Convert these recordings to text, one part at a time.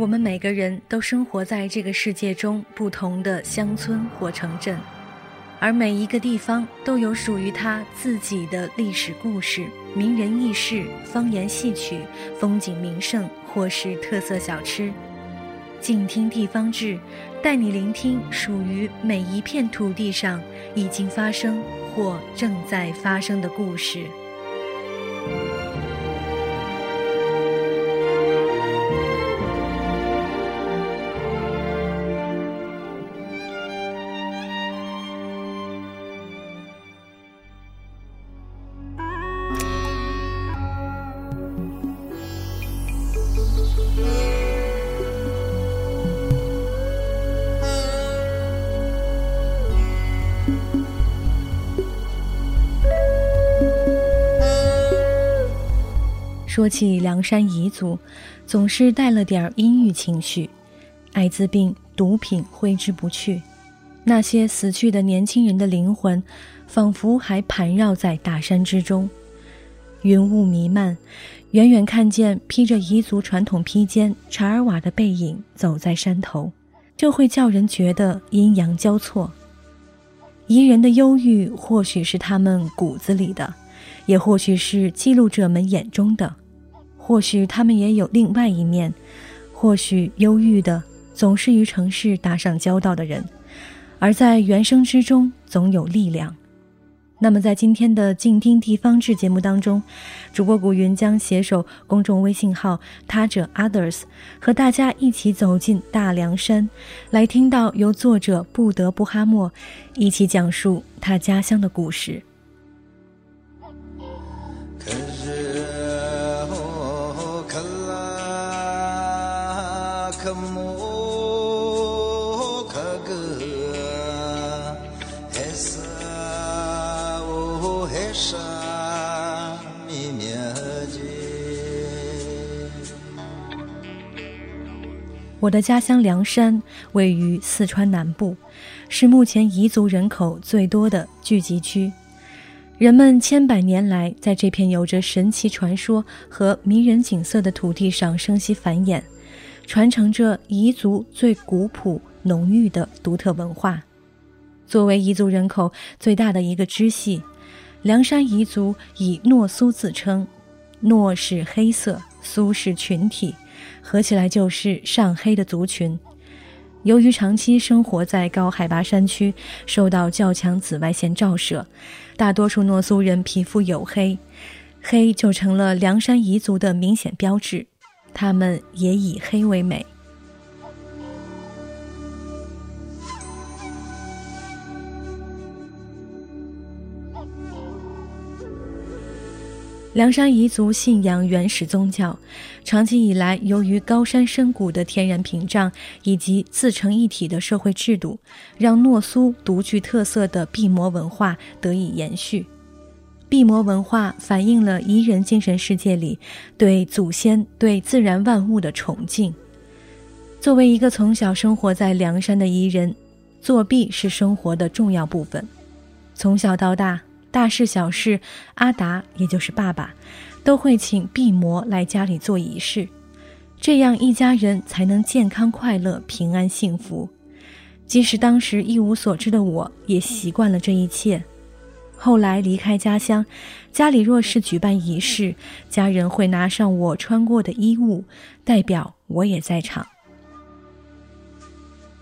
我们每个人都生活在这个世界中不同的乡村或城镇，而每一个地方都有属于它自己的历史故事、名人轶事、方言戏曲、风景名胜或是特色小吃。静听地方志，带你聆听属于每一片土地上已经发生或正在发生的故事。说起凉山彝族，总是带了点阴郁情绪，艾滋病、毒品挥之不去，那些死去的年轻人的灵魂，仿佛还盘绕在大山之中。云雾弥漫，远远看见披着彝族传统披肩查尔瓦的背影走在山头，就会叫人觉得阴阳交错。彝人的忧郁，或许是他们骨子里的，也或许是记录者们眼中的。或许他们也有另外一面，或许忧郁的总是与城市打上交道的人，而在原声之中总有力量。那么，在今天的静听地方志节目当中，主播古云将携手公众微信号“他者 Others”，和大家一起走进大凉山，来听到由作者布德布哈默一起讲述他家乡的故事。我的家乡凉山位于四川南部，是目前彝族人口最多的聚集区。人们千百年来在这片有着神奇传说和迷人景色的土地上生息繁衍，传承着彝族最古朴浓郁的独特文化。作为彝族人口最大的一个支系，凉山彝族以诺苏自称，诺是黑色，苏是群体。合起来就是上黑的族群。由于长期生活在高海拔山区，受到较强紫外线照射，大多数诺苏人皮肤黝黑，黑就成了凉山彝族的明显标志。他们也以黑为美。凉山彝族信仰原始宗教，长期以来，由于高山深谷的天然屏障以及自成一体的社会制度，让诺苏独具特色的毕摩文化得以延续。毕摩文化反映了彝人精神世界里对祖先、对自然万物的崇敬。作为一个从小生活在凉山的彝人，作弊是生活的重要部分，从小到大。大事小事，阿达也就是爸爸，都会请毕摩来家里做仪式，这样一家人才能健康快乐、平安幸福。即使当时一无所知的我，也习惯了这一切。后来离开家乡，家里若是举办仪式，家人会拿上我穿过的衣物，代表我也在场。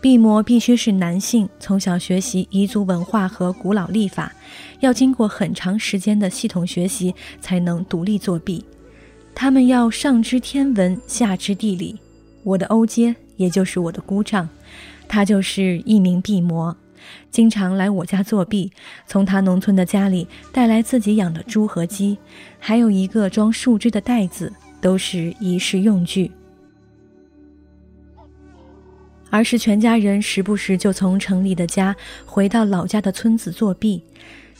毕摩必须是男性，从小学习彝族文化和古老历法，要经过很长时间的系统学习才能独立作弊。他们要上知天文，下知地理。我的欧街，也就是我的姑丈，他就是一名毕摩，经常来我家作弊，从他农村的家里带来自己养的猪和鸡，还有一个装树枝的袋子，都是仪式用具。而是全家人时不时就从城里的家回到老家的村子作弊，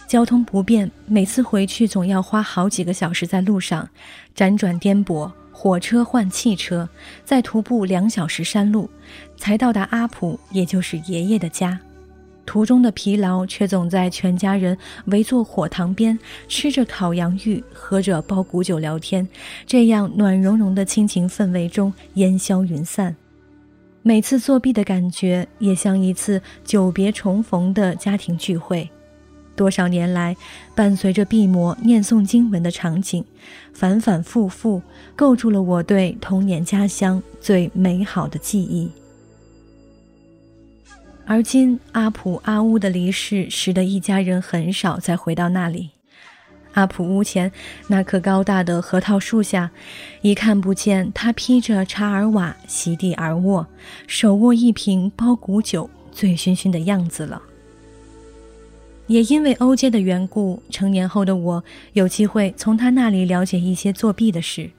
交通不便，每次回去总要花好几个小时在路上，辗转颠簸，火车换汽车，再徒步两小时山路，才到达阿普，也就是爷爷的家。途中的疲劳却总在全家人围坐火塘边，吃着烤洋芋，喝着包谷酒聊天，这样暖融融的亲情氛围中烟消云散。每次作弊的感觉也像一次久别重逢的家庭聚会。多少年来，伴随着毕摩念诵经文的场景，反反复复构筑了我对童年家乡最美好的记忆。而今，阿普阿乌的离世，使得一家人很少再回到那里。阿普屋前那棵高大的核桃树下，已看不见他披着查尔瓦席地而卧，手握一瓶包谷酒，醉醺醺的样子了。也因为欧街的缘故，成年后的我有机会从他那里了解一些作弊的事，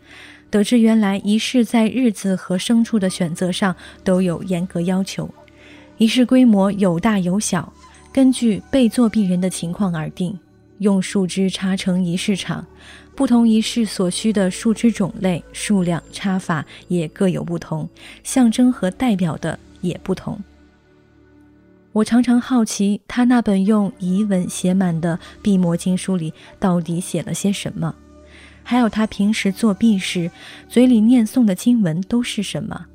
得知原来仪式在日子和牲畜的选择上都有严格要求，仪式规模有大有小，根据被作弊人的情况而定。用树枝插成仪式场，不同仪式所需的树枝种类、数量、插法也各有不同，象征和代表的也不同。我常常好奇，他那本用遗文写满的《闭魔经书》里到底写了些什么，还有他平时作弊时嘴里念诵的经文都是什么？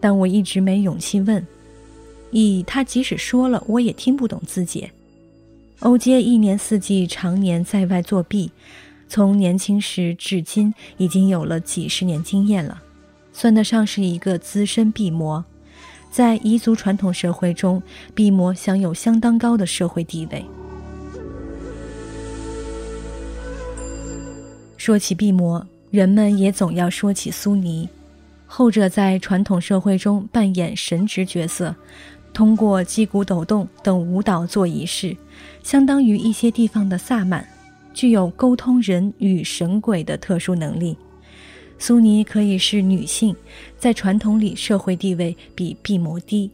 但我一直没勇气问，以他即使说了，我也听不懂字解。欧街一年四季常年在外作弊，从年轻时至今已经有了几十年经验了，算得上是一个资深毕魔。在彝族传统社会中，毕魔享有相当高的社会地位。说起毕魔，人们也总要说起苏尼，后者在传统社会中扮演神职角色。通过击鼓抖动等舞蹈做仪式，相当于一些地方的萨满，具有沟通人与神鬼的特殊能力。苏尼可以是女性，在传统里社会地位比毕摩低。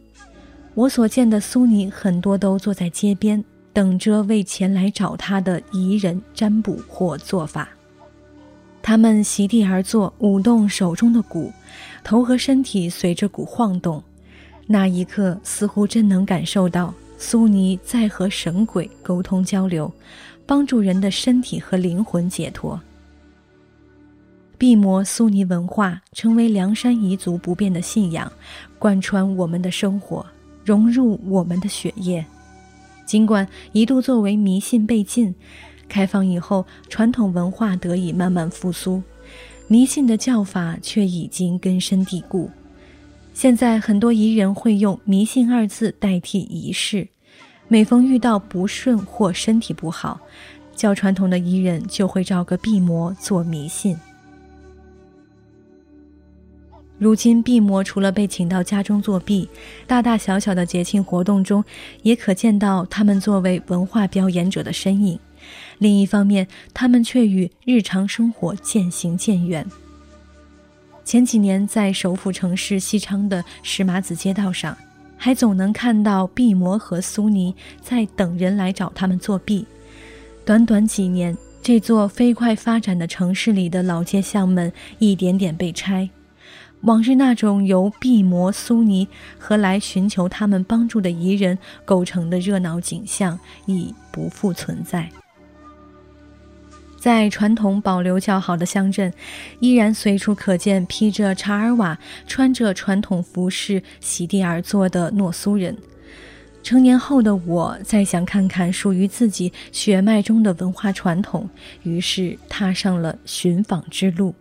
我所见的苏尼很多都坐在街边，等着为前来找他的彝人占卜或做法。他们席地而坐，舞动手中的鼓，头和身体随着鼓晃动。那一刻，似乎真能感受到苏尼在和神鬼沟通交流，帮助人的身体和灵魂解脱。毕摩苏尼文化成为凉山彝族不变的信仰，贯穿我们的生活，融入我们的血液。尽管一度作为迷信被禁，开放以后，传统文化得以慢慢复苏，迷信的教法却已经根深蒂固。现在很多彝人会用“迷信”二字代替仪式，每逢遇到不顺或身体不好，较传统的彝人就会找个毕魔做迷信。如今，毕魔除了被请到家中作弊，大大小小的节庆活动中，也可见到他们作为文化表演者的身影。另一方面，他们却与日常生活渐行渐远。前几年，在首府城市西昌的石马子街道上，还总能看到毕摩和苏尼在等人来找他们作弊。短短几年，这座飞快发展的城市里的老街巷们一点点被拆，往日那种由毕摩、苏尼和来寻求他们帮助的彝人构成的热闹景象已不复存在。在传统保留较好的乡镇，依然随处可见披着查尔瓦、穿着传统服饰席地而坐的诺苏人。成年后的我，再想看看属于自己血脉中的文化传统，于是踏上了寻访之路。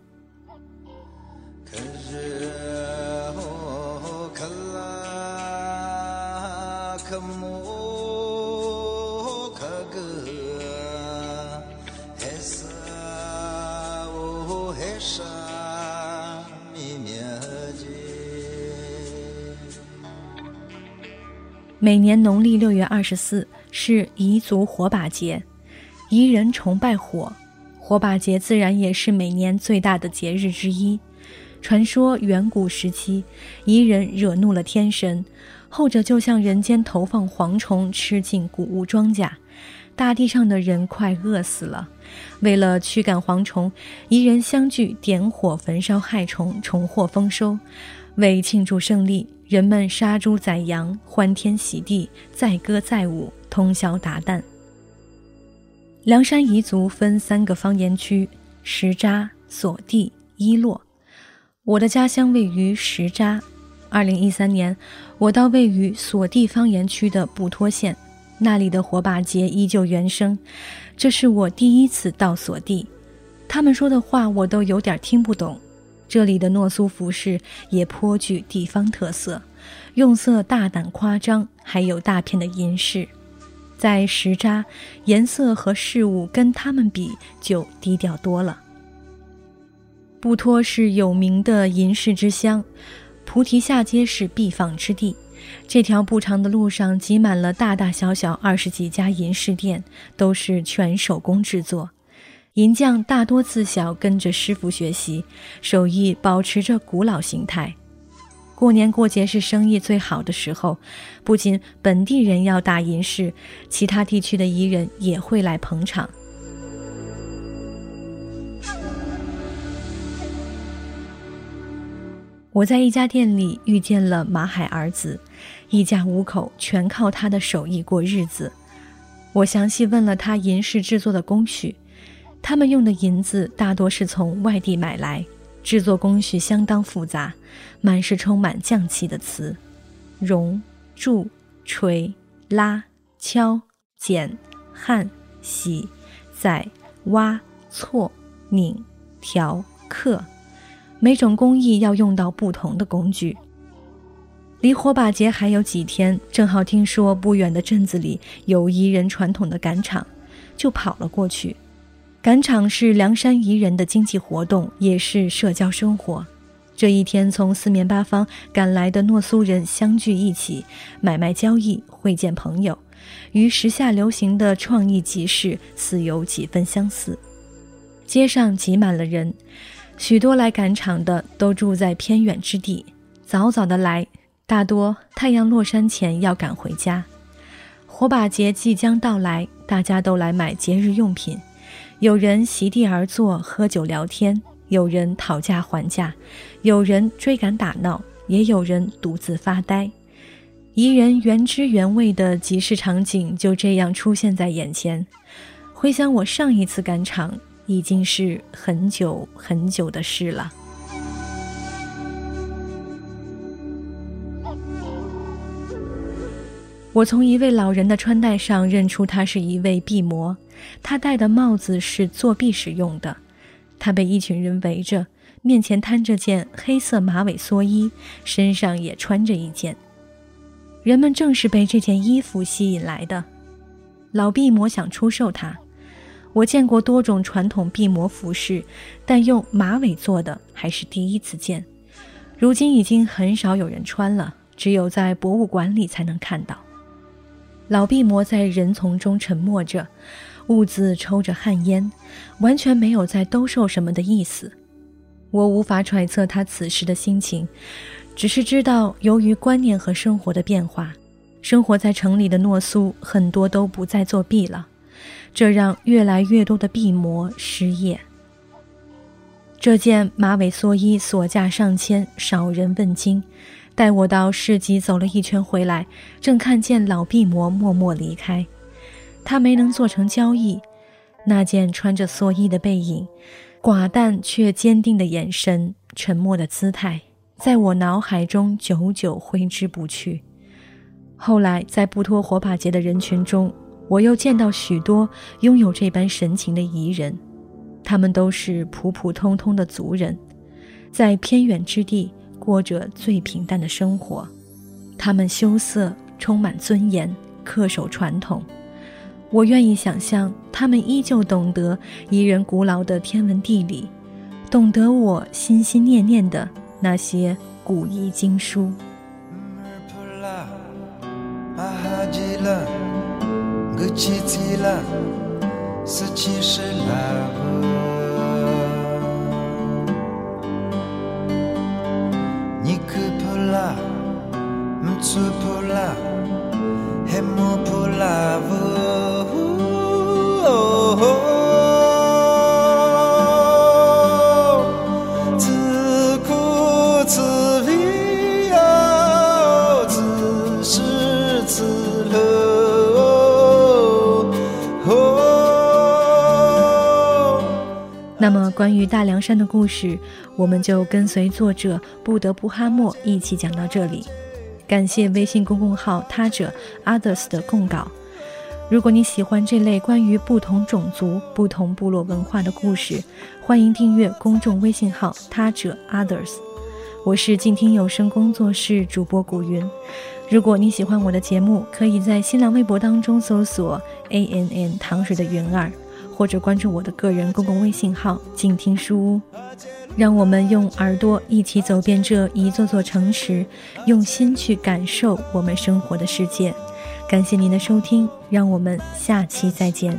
每年农历六月二十四是彝族火把节，彝人崇拜火，火把节自然也是每年最大的节日之一。传说远古时期，彝人惹怒了天神，后者就向人间投放蝗虫，吃尽谷物庄稼，大地上的人快饿死了。为了驱赶蝗虫，彝人相聚点火焚烧害虫，重获丰收。为庆祝胜利。人们杀猪宰羊，欢天喜地，载歌载舞，通宵达旦。凉山彝族分三个方言区：石扎、索地、伊洛。我的家乡位于石扎，二零一三年，我到位于索地方言区的布托县，那里的火把节依旧原生。这是我第一次到索地，他们说的话我都有点听不懂。这里的诺苏服饰也颇具地方特色，用色大胆夸张，还有大片的银饰。在石扎，颜色和事物跟他们比就低调多了。布托是有名的银饰之乡。菩提下街是必访之地，这条不长的路上挤满了大大小小二十几家银饰店，都是全手工制作。银匠大多自小跟着师傅学习，手艺保持着古老形态。过年过节是生意最好的时候，不仅本地人要打银饰，其他地区的彝人也会来捧场。我在一家店里遇见了马海儿子，一家五口全靠他的手艺过日子。我详细问了他银饰制作的工序，他们用的银子大多是从外地买来，制作工序相当复杂，满是充满匠气的词：熔、铸、锤、拉、敲、剪、焊、洗、载、挖、错、拧、调、刻。每种工艺要用到不同的工具。离火把节还有几天，正好听说不远的镇子里有彝人传统的赶场，就跑了过去。赶场是凉山彝人的经济活动，也是社交生活。这一天，从四面八方赶来的诺苏人相聚一起，买卖交易，会见朋友，与时下流行的创意集市似有几分相似。街上挤满了人。许多来赶场的都住在偏远之地，早早的来，大多太阳落山前要赶回家。火把节即将到来，大家都来买节日用品，有人席地而坐喝酒聊天，有人讨价还价，有人追赶打闹，也有人独自发呆。宜人原汁原味的集市场景就这样出现在眼前。回想我上一次赶场。已经是很久很久的事了。我从一位老人的穿戴上认出他是一位毕摩，他戴的帽子是作弊时用的。他被一群人围着，面前摊着件黑色马尾蓑衣，身上也穿着一件。人们正是被这件衣服吸引来的。老毕摩想出售它。我见过多种传统壁模服饰，但用马尾做的还是第一次见。如今已经很少有人穿了，只有在博物馆里才能看到。老毕摩在人丛中沉默着，兀自抽着旱烟，完全没有在兜售什么的意思。我无法揣测他此时的心情，只是知道，由于观念和生活的变化，生活在城里的诺苏很多都不再作弊了。这让越来越多的毕摩失业。这件马尾蓑衣所价上千，少人问津。待我到市集走了一圈回来，正看见老毕摩默默离开。他没能做成交易。那件穿着蓑衣的背影，寡淡却坚定的眼神，沉默的姿态，在我脑海中久久挥之不去。后来在不脱火把节的人群中。我又见到许多拥有这般神情的彝人，他们都是普普通通的族人，在偏远之地过着最平淡的生活。他们羞涩，充满尊严，恪守传统。我愿意想象，他们依旧懂得宜人古老的天文地理，懂得我心心念念的那些古彝经书。pola, mtu pola, hemo pola vou. 关于大凉山的故事，我们就跟随作者不得不哈默一起讲到这里。感谢微信公众号他者 others 的供稿。如果你喜欢这类关于不同种族、不同部落文化的故事，欢迎订阅公众微信号他者 others。我是静听有声工作室主播古云。如果你喜欢我的节目，可以在新浪微博当中搜索 a n n 糖水的云儿，或者关注我的个人公共微信号静听书屋。让我们用耳朵一起走遍这一座座城池，用心去感受我们生活的世界。感谢您的收听，让我们下期再见。